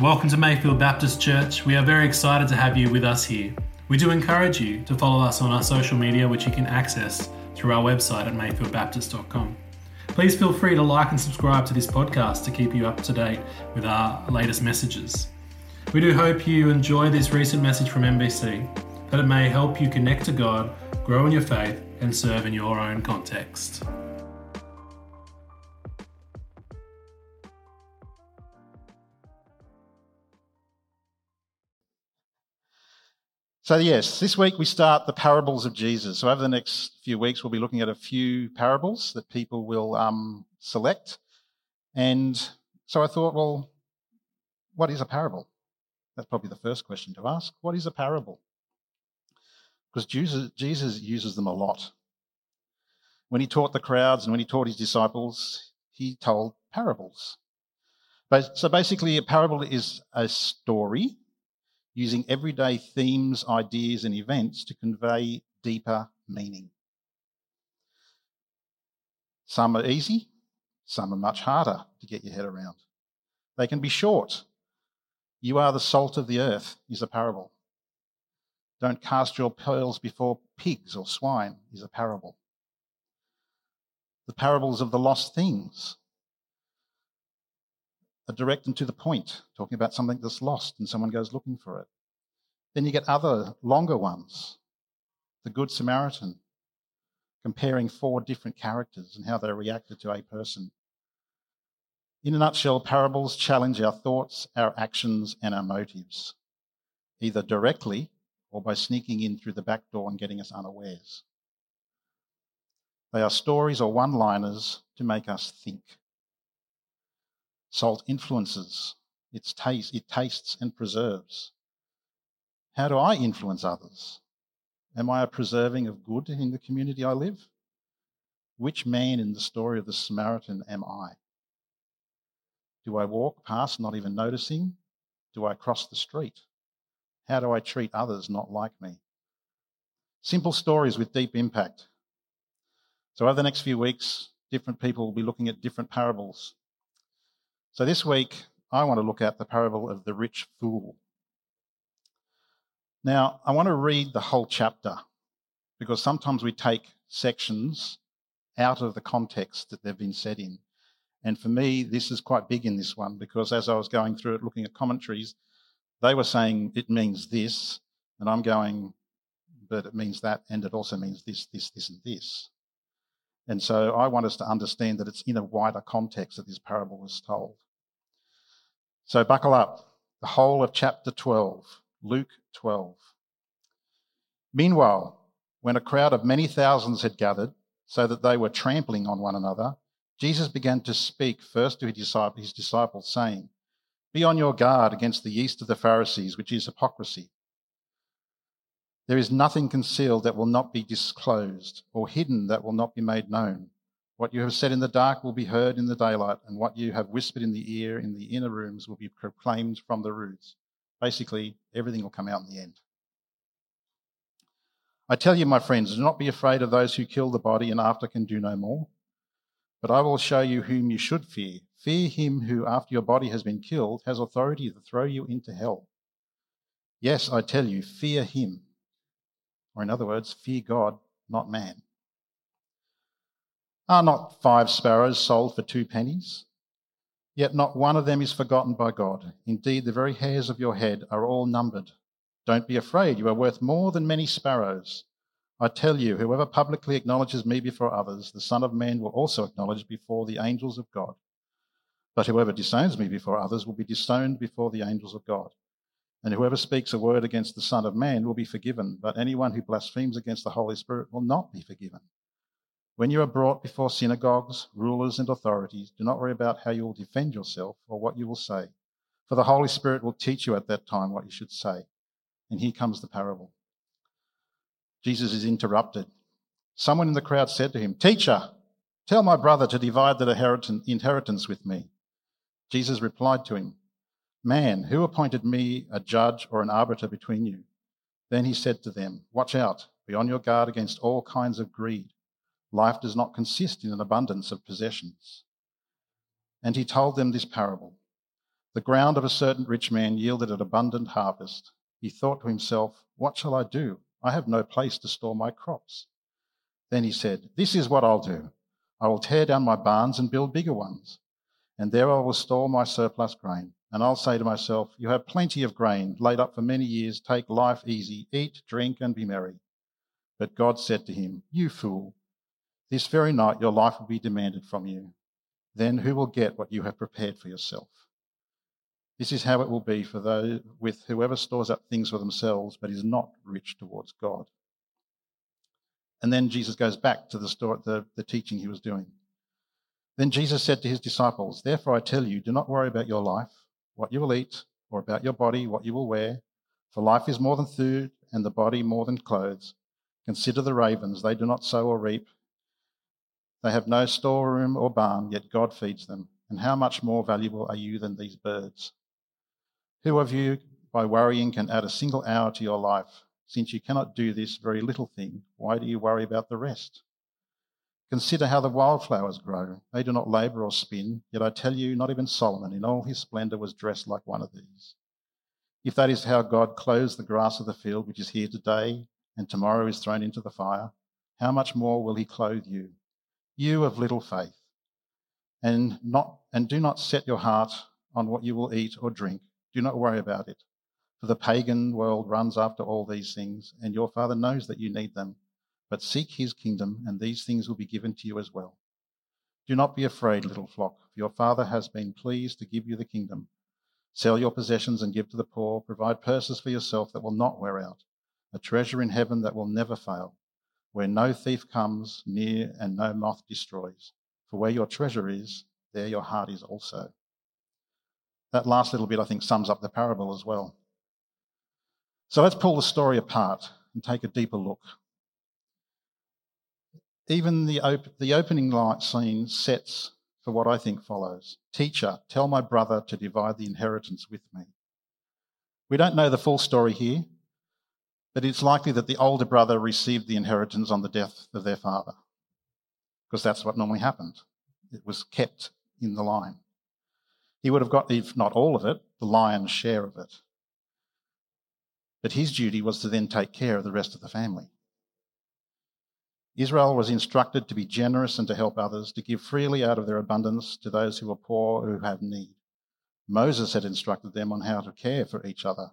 Welcome to Mayfield Baptist Church. We are very excited to have you with us here. We do encourage you to follow us on our social media, which you can access through our website at mayfieldbaptist.com. Please feel free to like and subscribe to this podcast to keep you up to date with our latest messages. We do hope you enjoy this recent message from MBC, that it may help you connect to God, grow in your faith, and serve in your own context. So, yes, this week we start the parables of Jesus. So, over the next few weeks, we'll be looking at a few parables that people will um, select. And so I thought, well, what is a parable? That's probably the first question to ask. What is a parable? Because Jesus, Jesus uses them a lot. When he taught the crowds and when he taught his disciples, he told parables. So basically, a parable is a story using everyday themes, ideas, and events to convey deeper meaning. Some are easy, some are much harder to get your head around. They can be short. You are the salt of the earth is a parable. Don't cast your pearls before pigs or swine is a parable. The parables of the lost things are direct and to the point, talking about something that's lost and someone goes looking for it. Then you get other longer ones, the Good Samaritan, comparing four different characters and how they reacted to a person. In a nutshell, parables challenge our thoughts, our actions, and our motives, either directly or by sneaking in through the back door and getting us unawares. They are stories or one liners to make us think. Salt influences, its taste, it tastes and preserves. How do I influence others? Am I a preserving of good in the community I live? Which man in the story of the Samaritan am I? Do I walk past not even noticing? Do I cross the street? How do I treat others not like me? Simple stories with deep impact. So, over the next few weeks, different people will be looking at different parables so this week, I want to look at the parable of the rich fool. Now, I want to read the whole chapter because sometimes we take sections out of the context that they've been set in. And for me, this is quite big in this one because as I was going through it, looking at commentaries, they were saying it means this, and I'm going, but it means that, and it also means this, this, this, and this. And so I want us to understand that it's in a wider context that this parable was told. So buckle up. The whole of chapter 12, Luke 12. Meanwhile, when a crowd of many thousands had gathered, so that they were trampling on one another, Jesus began to speak first to his disciples, saying, Be on your guard against the yeast of the Pharisees, which is hypocrisy. There is nothing concealed that will not be disclosed, or hidden that will not be made known. What you have said in the dark will be heard in the daylight, and what you have whispered in the ear in the inner rooms will be proclaimed from the roofs. Basically, everything will come out in the end. I tell you, my friends, do not be afraid of those who kill the body and after can do no more. But I will show you whom you should fear. Fear him who, after your body has been killed, has authority to throw you into hell. Yes, I tell you, fear him. Or, in other words, fear God, not man. Are not five sparrows sold for two pennies? Yet not one of them is forgotten by God. Indeed, the very hairs of your head are all numbered. Don't be afraid, you are worth more than many sparrows. I tell you, whoever publicly acknowledges me before others, the Son of Man will also acknowledge before the angels of God. But whoever disowns me before others will be disowned before the angels of God. And whoever speaks a word against the Son of Man will be forgiven, but anyone who blasphemes against the Holy Spirit will not be forgiven. When you are brought before synagogues, rulers, and authorities, do not worry about how you will defend yourself or what you will say, for the Holy Spirit will teach you at that time what you should say. And here comes the parable. Jesus is interrupted. Someone in the crowd said to him, Teacher, tell my brother to divide the inheritance with me. Jesus replied to him, Man, who appointed me a judge or an arbiter between you? Then he said to them, Watch out, be on your guard against all kinds of greed. Life does not consist in an abundance of possessions. And he told them this parable The ground of a certain rich man yielded an abundant harvest. He thought to himself, What shall I do? I have no place to store my crops. Then he said, This is what I'll do. I will tear down my barns and build bigger ones, and there I will store my surplus grain. And I'll say to myself, You have plenty of grain laid up for many years. Take life easy, eat, drink, and be merry. But God said to him, You fool, this very night your life will be demanded from you. Then who will get what you have prepared for yourself? This is how it will be for those with whoever stores up things for themselves but is not rich towards God. And then Jesus goes back to the, story, the, the teaching he was doing. Then Jesus said to his disciples, Therefore I tell you, do not worry about your life, what you will eat, or about your body, what you will wear. For life is more than food, and the body more than clothes. Consider the ravens, they do not sow or reap. They have no storeroom or barn, yet God feeds them. And how much more valuable are you than these birds? Who of you, by worrying, can add a single hour to your life? Since you cannot do this very little thing, why do you worry about the rest? Consider how the wildflowers grow. They do not labour or spin, yet I tell you, not even Solomon in all his splendour was dressed like one of these. If that is how God clothes the grass of the field, which is here today and tomorrow is thrown into the fire, how much more will he clothe you, you of little faith? And not and do not set your heart on what you will eat or drink do not worry about it. For the pagan world runs after all these things, and your Father knows that you need them. But seek his kingdom, and these things will be given to you as well. Do not be afraid, little flock, for your Father has been pleased to give you the kingdom. Sell your possessions and give to the poor. Provide purses for yourself that will not wear out, a treasure in heaven that will never fail, where no thief comes near and no moth destroys. For where your treasure is, there your heart is also. That last little bit, I think, sums up the parable as well. So let's pull the story apart and take a deeper look. Even the, op- the opening light scene sets for what I think follows Teacher, tell my brother to divide the inheritance with me. We don't know the full story here, but it's likely that the older brother received the inheritance on the death of their father, because that's what normally happened. It was kept in the line. He would have got, if not all of it, the lion's share of it. But his duty was to then take care of the rest of the family. Israel was instructed to be generous and to help others, to give freely out of their abundance to those who are poor or who have need. Moses had instructed them on how to care for each other.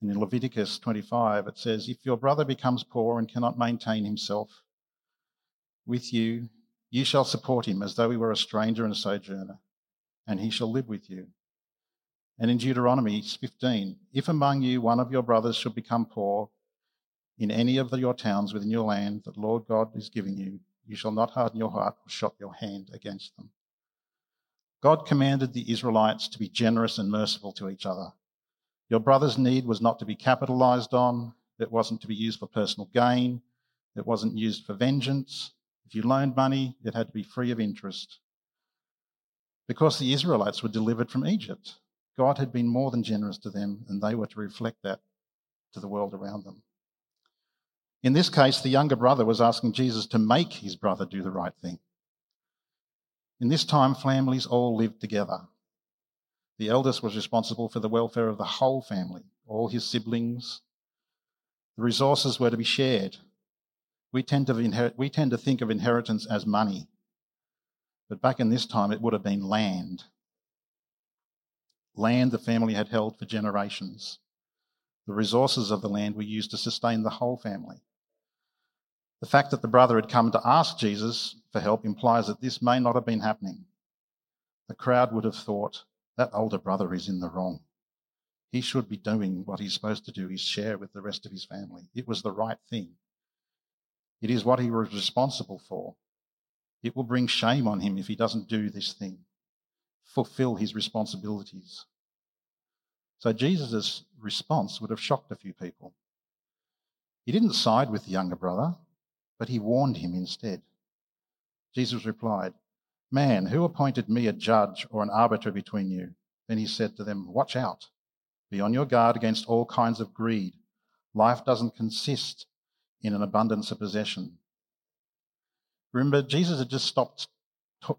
And in Leviticus 25, it says, If your brother becomes poor and cannot maintain himself with you, you shall support him as though he were a stranger and a sojourner and he shall live with you. And in Deuteronomy 15, if among you one of your brothers should become poor in any of your towns within your land that Lord God is giving you, you shall not harden your heart or shut your hand against them. God commanded the Israelites to be generous and merciful to each other. Your brother's need was not to be capitalized on, it wasn't to be used for personal gain, it wasn't used for vengeance. If you loaned money, it had to be free of interest because the Israelites were delivered from Egypt. God had been more than generous to them, and they were to reflect that to the world around them. In this case, the younger brother was asking Jesus to make his brother do the right thing. In this time, families all lived together. The eldest was responsible for the welfare of the whole family, all his siblings. The resources were to be shared. We tend to, inherit, we tend to think of inheritance as money, but back in this time, it would have been land. Land the family had held for generations. The resources of the land were used to sustain the whole family. The fact that the brother had come to ask Jesus for help implies that this may not have been happening. The crowd would have thought, that older brother is in the wrong. He should be doing what he's supposed to do, his share with the rest of his family. It was the right thing. It is what he was responsible for. It will bring shame on him if he doesn't do this thing, fulfill his responsibilities. So Jesus' response would have shocked a few people. He didn't side with the younger brother, but he warned him instead. Jesus replied, Man, who appointed me a judge or an arbiter between you? Then he said to them, Watch out. Be on your guard against all kinds of greed. Life doesn't consist in an abundance of possession. Remember, Jesus had just stopped,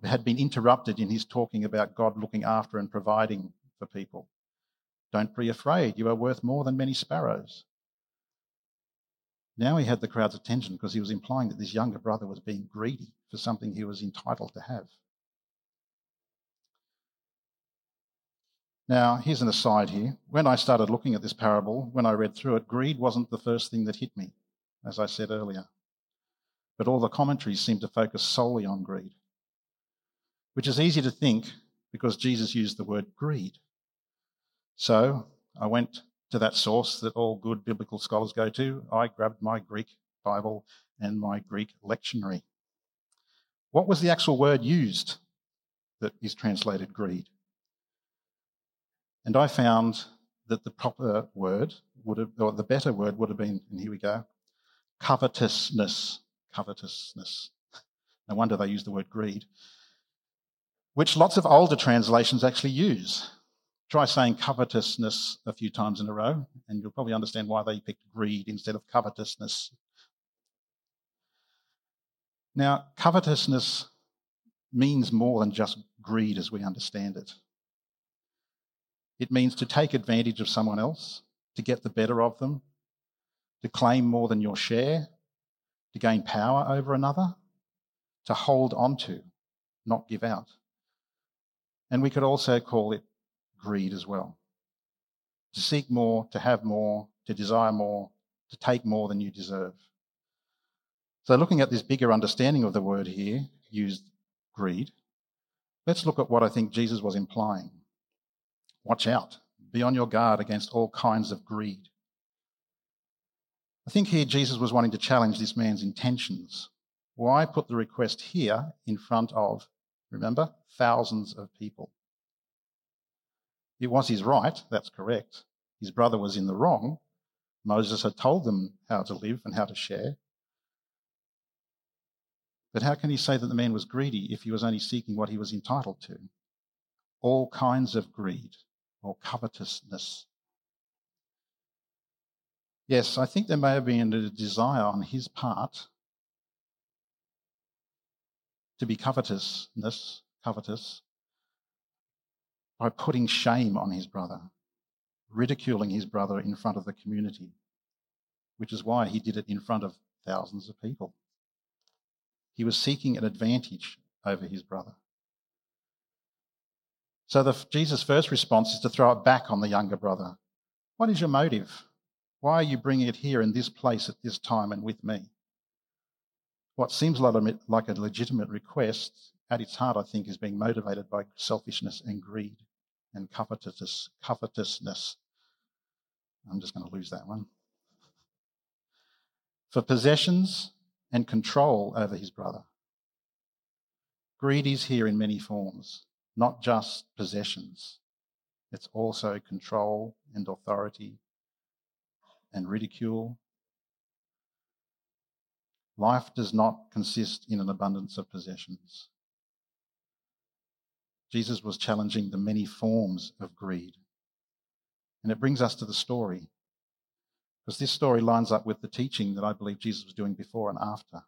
had been interrupted in his talking about God looking after and providing for people. Don't be afraid, you are worth more than many sparrows. Now he had the crowd's attention because he was implying that this younger brother was being greedy for something he was entitled to have. Now, here's an aside here. When I started looking at this parable, when I read through it, greed wasn't the first thing that hit me, as I said earlier. But all the commentaries seem to focus solely on greed, which is easy to think because Jesus used the word greed. So I went to that source that all good biblical scholars go to. I grabbed my Greek Bible and my Greek lectionary. What was the actual word used that is translated greed? And I found that the proper word would have, or the better word would have been, and here we go, covetousness. Covetousness. No wonder they use the word greed, which lots of older translations actually use. Try saying covetousness a few times in a row, and you'll probably understand why they picked greed instead of covetousness. Now, covetousness means more than just greed as we understand it. It means to take advantage of someone else, to get the better of them, to claim more than your share, to gain power over another, to hold on to, not give out. And we could also call it greed as well. To seek more, to have more, to desire more, to take more than you deserve. So, looking at this bigger understanding of the word here, used greed, let's look at what I think Jesus was implying. Watch out. Be on your guard against all kinds of greed. I think here Jesus was wanting to challenge this man's intentions. Why put the request here in front of, remember, thousands of people? It was his right, that's correct. His brother was in the wrong. Moses had told them how to live and how to share. But how can he say that the man was greedy if he was only seeking what he was entitled to? All kinds of greed or covetousness. Yes, I think there may have been a desire on his part to be covetousness, covetous, by putting shame on his brother, ridiculing his brother in front of the community, which is why he did it in front of thousands of people. He was seeking an advantage over his brother. So the, Jesus' first response is to throw it back on the younger brother. What is your motive? Why are you bringing it here in this place at this time and with me? What seems like a legitimate request, at its heart, I think, is being motivated by selfishness and greed and covetous, covetousness. I'm just going to lose that one. For possessions and control over his brother. Greed is here in many forms not just possessions, it's also control and authority and ridicule. Life does not consist in an abundance of possessions. Jesus was challenging the many forms of greed. And it brings us to the story, because this story lines up with the teaching that I believe Jesus was doing before and after.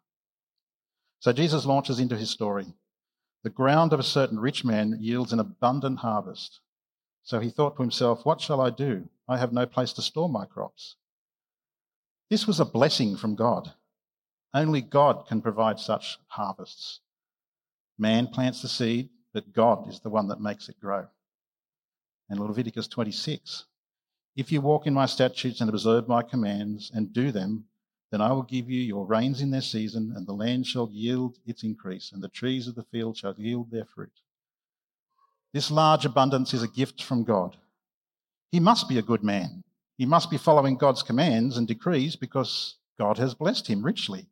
So Jesus launches into his story. The ground of a certain rich man yields an abundant harvest. So he thought to himself, What shall I do? I have no place to store my crops. This was a blessing from God. Only God can provide such harvests. Man plants the seed, but God is the one that makes it grow. And Leviticus 26 If you walk in my statutes and observe my commands and do them, then I will give you your rains in their season, and the land shall yield its increase, and the trees of the field shall yield their fruit. This large abundance is a gift from God. He must be a good man. He must be following God's commands and decrees because God has blessed him richly.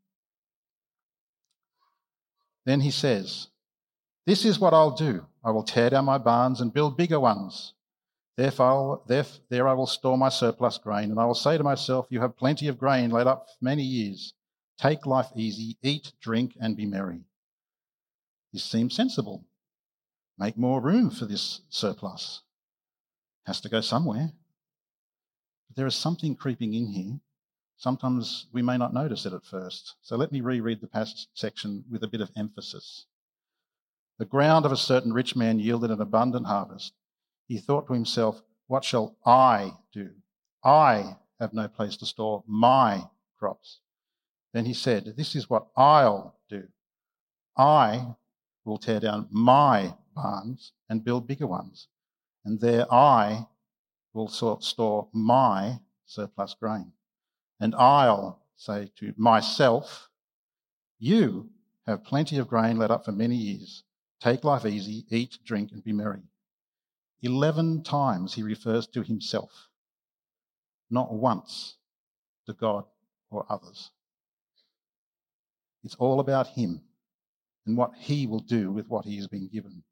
Then he says, This is what I'll do. I will tear down my barns and build bigger ones. Therefore, there I will store my surplus grain, and I will say to myself, You have plenty of grain laid up for many years. Take life easy, eat, drink, and be merry. This seems sensible. Make more room for this surplus. Has to go somewhere. But there is something creeping in here. Sometimes we may not notice it at first. So let me reread the passage section with a bit of emphasis. The ground of a certain rich man yielded an abundant harvest. he thought to himself, What shall I do? I have no place to store my crops. Then he said, This is what I'll do. I will tear down my barns and build bigger ones, and there I will store my surplus grain. And I'll say to myself, You have plenty of grain let up for many years. Take life easy, eat, drink, and be merry. Eleven times he refers to himself, not once to God or others. It's all about him and what he will do with what he has been given.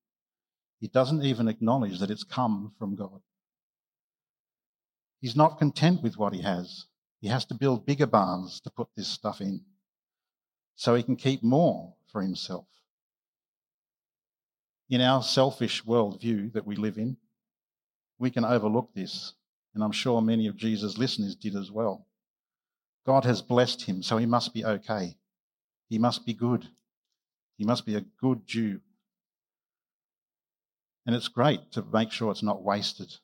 He doesn't even acknowledge that it's come from God. He's not content with what he has. He has to build bigger barns to put this stuff in so he can keep more for himself. In our selfish worldview that we live in, we can overlook this, and I'm sure many of Jesus' listeners did as well. God has blessed him, so he must be okay. He must be good. He must be a good Jew. And it's great to make sure it's not wasted.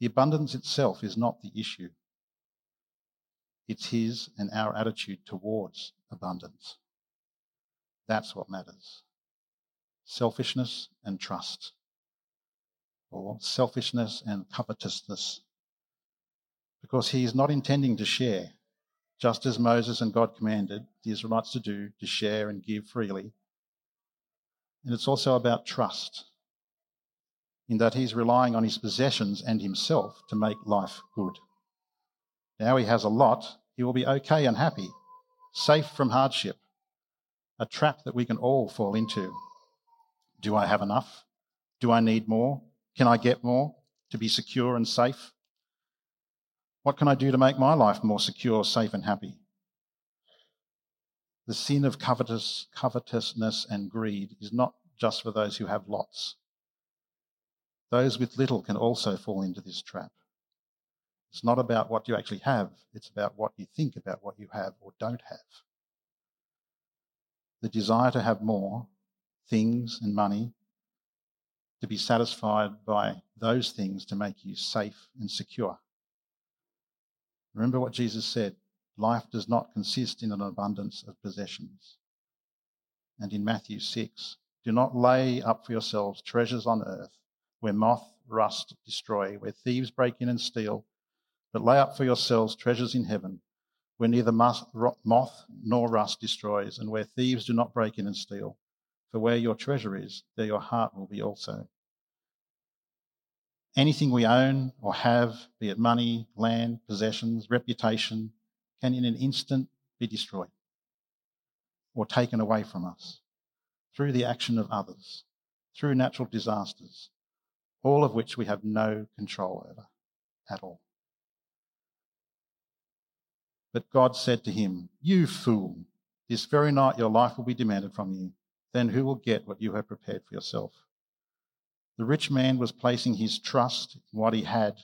The abundance itself is not the issue. It's his and our attitude towards abundance. That's what matters. Selfishness and trust, or selfishness and covetousness. Because he is not intending to share, just as Moses and God commanded the Israelites to do, to share and give freely. And it's also about trust, in that he's relying on his possessions and himself to make life good. Now he has a lot, he will be okay and happy, safe from hardship, a trap that we can all fall into. Do I have enough? Do I need more? Can I get more to be secure and safe? What can I do to make my life more secure, safe, and happy? The sin of covetous, covetousness and greed is not just for those who have lots. Those with little can also fall into this trap. It's not about what you actually have, it's about what you think about what you have or don't have. The desire to have more, things and money, to be satisfied by those things to make you safe and secure. Remember what Jesus said life does not consist in an abundance of possessions. And in Matthew 6, do not lay up for yourselves treasures on earth where moth, rust destroy, where thieves break in and steal, but lay up for yourselves treasures in heaven, where neither moth nor rust destroys, and where thieves do not break in and steal. For where your treasure is, there your heart will be also. Anything we own or have, be it money, land, possessions, reputation, can in an instant be destroyed or taken away from us through the action of others, through natural disasters, all of which we have no control over at all. But God said to him, You fool, this very night your life will be demanded from you. Then who will get what you have prepared for yourself? The rich man was placing his trust in what he had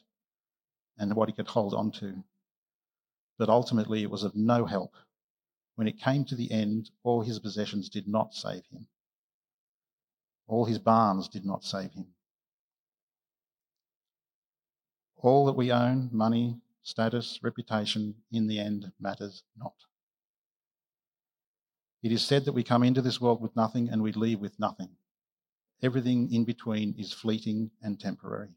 and what he could hold on to. But ultimately, it was of no help. When it came to the end, all his possessions did not save him. All his barns did not save him. All that we own, money, status, reputation, in the end matters not. It is said that we come into this world with nothing and we leave with nothing. Everything in between is fleeting and temporary.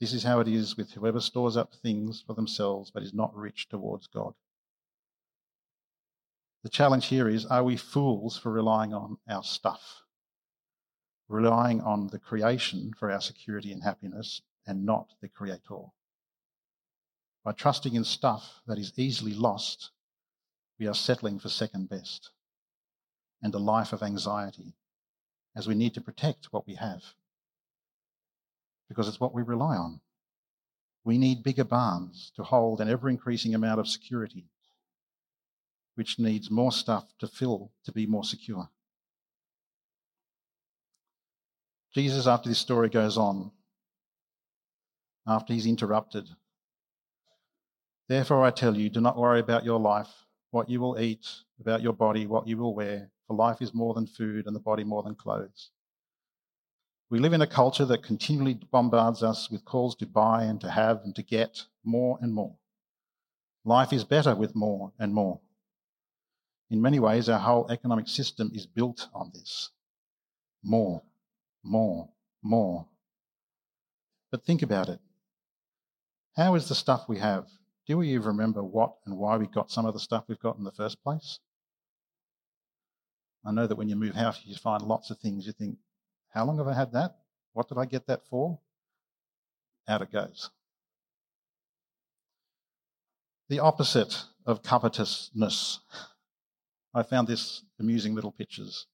This is how it is with whoever stores up things for themselves but is not rich towards God. The challenge here is are we fools for relying on our stuff? relying on the creation for our security and happiness and not the Creator. By trusting in stuff that is easily lost, we are settling for second best and a life of anxiety as we need to protect what we have because it's what we rely on. We need bigger barns to hold an ever increasing amount of security, which needs more stuff to fill to be more secure. Jesus, after this story goes on, after he's interrupted, Therefore I tell you, do not worry about your life, what you will eat, about your body, what you will wear, for life is more than food and the body more than clothes. We live in a culture that continually bombards us with calls to buy and to have and to get more and more. Life is better with more and more. In many ways, our whole economic system is built on this more, more, more. But think about it. How is the stuff we have? Do we even remember what and why we got some of the stuff we've got in the first place? I know that when you move house, you find lots of things. You think, how long have I had that? What did I get that for? Out it goes. The opposite of covetousness. I found this amusing little pictures.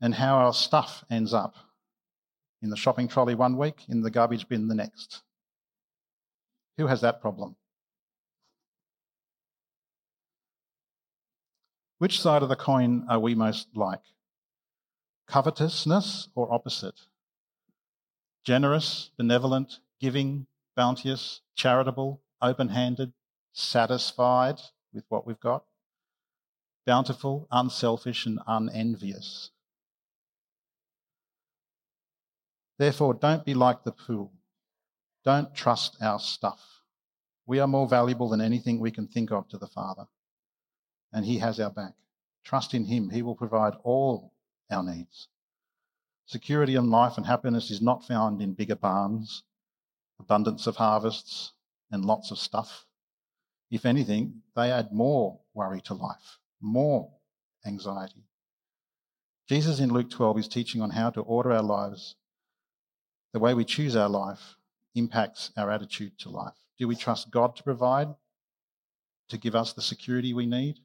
And how our stuff ends up in the shopping trolley one week, in the garbage bin the next. Who has that problem? Which side of the coin are we most like? Covetousness or opposite? Generous, benevolent, giving, bounteous, charitable, open handed, satisfied with what we've got, bountiful, unselfish, and unenvious. Therefore, don't be like the fool. Don't trust our stuff. We are more valuable than anything we can think of to the Father and He has our back. Trust in Him, He will provide all our needs. Security in life and happiness is not found in bigger barns, abundance of harvests, and lots of stuff. If anything, they add more worry to life, more anxiety. Jesus in Luke 12 is teaching on how to order our lives. The way we choose our life impacts our attitude to life. Do we trust God to provide, to give us the security we need?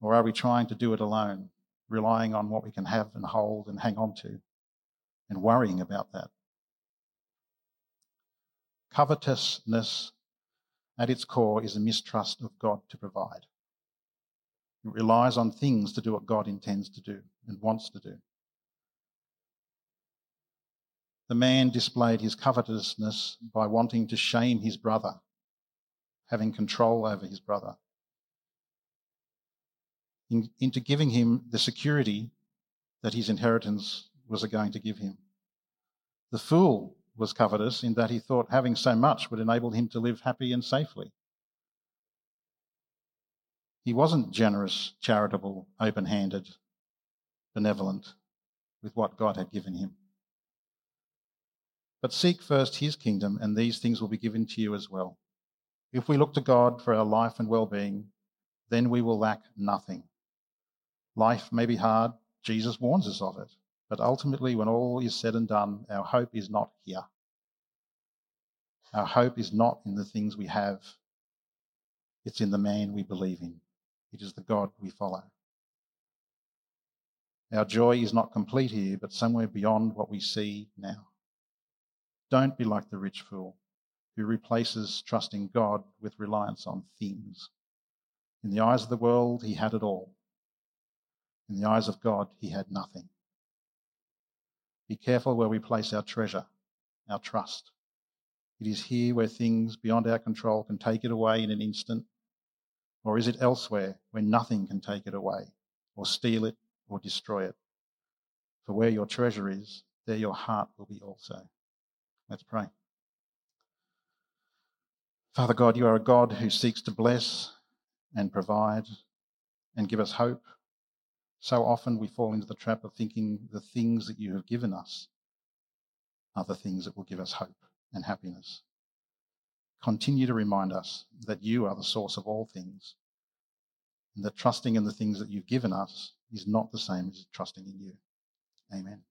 Or are we trying to do it alone, relying on what we can have and hold and hang on to, and worrying about that? Covetousness at its core is a mistrust of God to provide. It relies on things to do what God intends to do and wants to do. The man displayed his covetousness by wanting to shame his brother, having control over his brother in, into giving him the security that his inheritance was going to give him. The fool was covetous in that he thought having so much would enable him to live happy and safely. He wasn't generous, charitable, open handed, benevolent with what God had given him. But seek first his kingdom, and these things will be given to you as well. If we look to God for our life and well being, then we will lack nothing. Life may be hard. Jesus warns us of it. But ultimately, when all is said and done, our hope is not here. Our hope is not in the things we have, it's in the man we believe in. It is the God we follow. Our joy is not complete here, but somewhere beyond what we see now. Don't be like the rich fool who replaces trusting God with reliance on things. In the eyes of the world, he had it all. In the eyes of God, he had nothing. Be careful where we place our treasure, our trust. It is here where things beyond our control can take it away in an instant, or is it elsewhere where nothing can take it away, or steal it, or destroy it? For where your treasure is, there your heart will be also. Let's pray. Father God, you are a God who seeks to bless and provide and give us hope so often we fall into the trap of thinking the things that you have given us are the things that will give us hope and happiness. Continue to remind us that you are the source of all things and that trusting in the things that you've given us is not the same as trusting in you. Amen.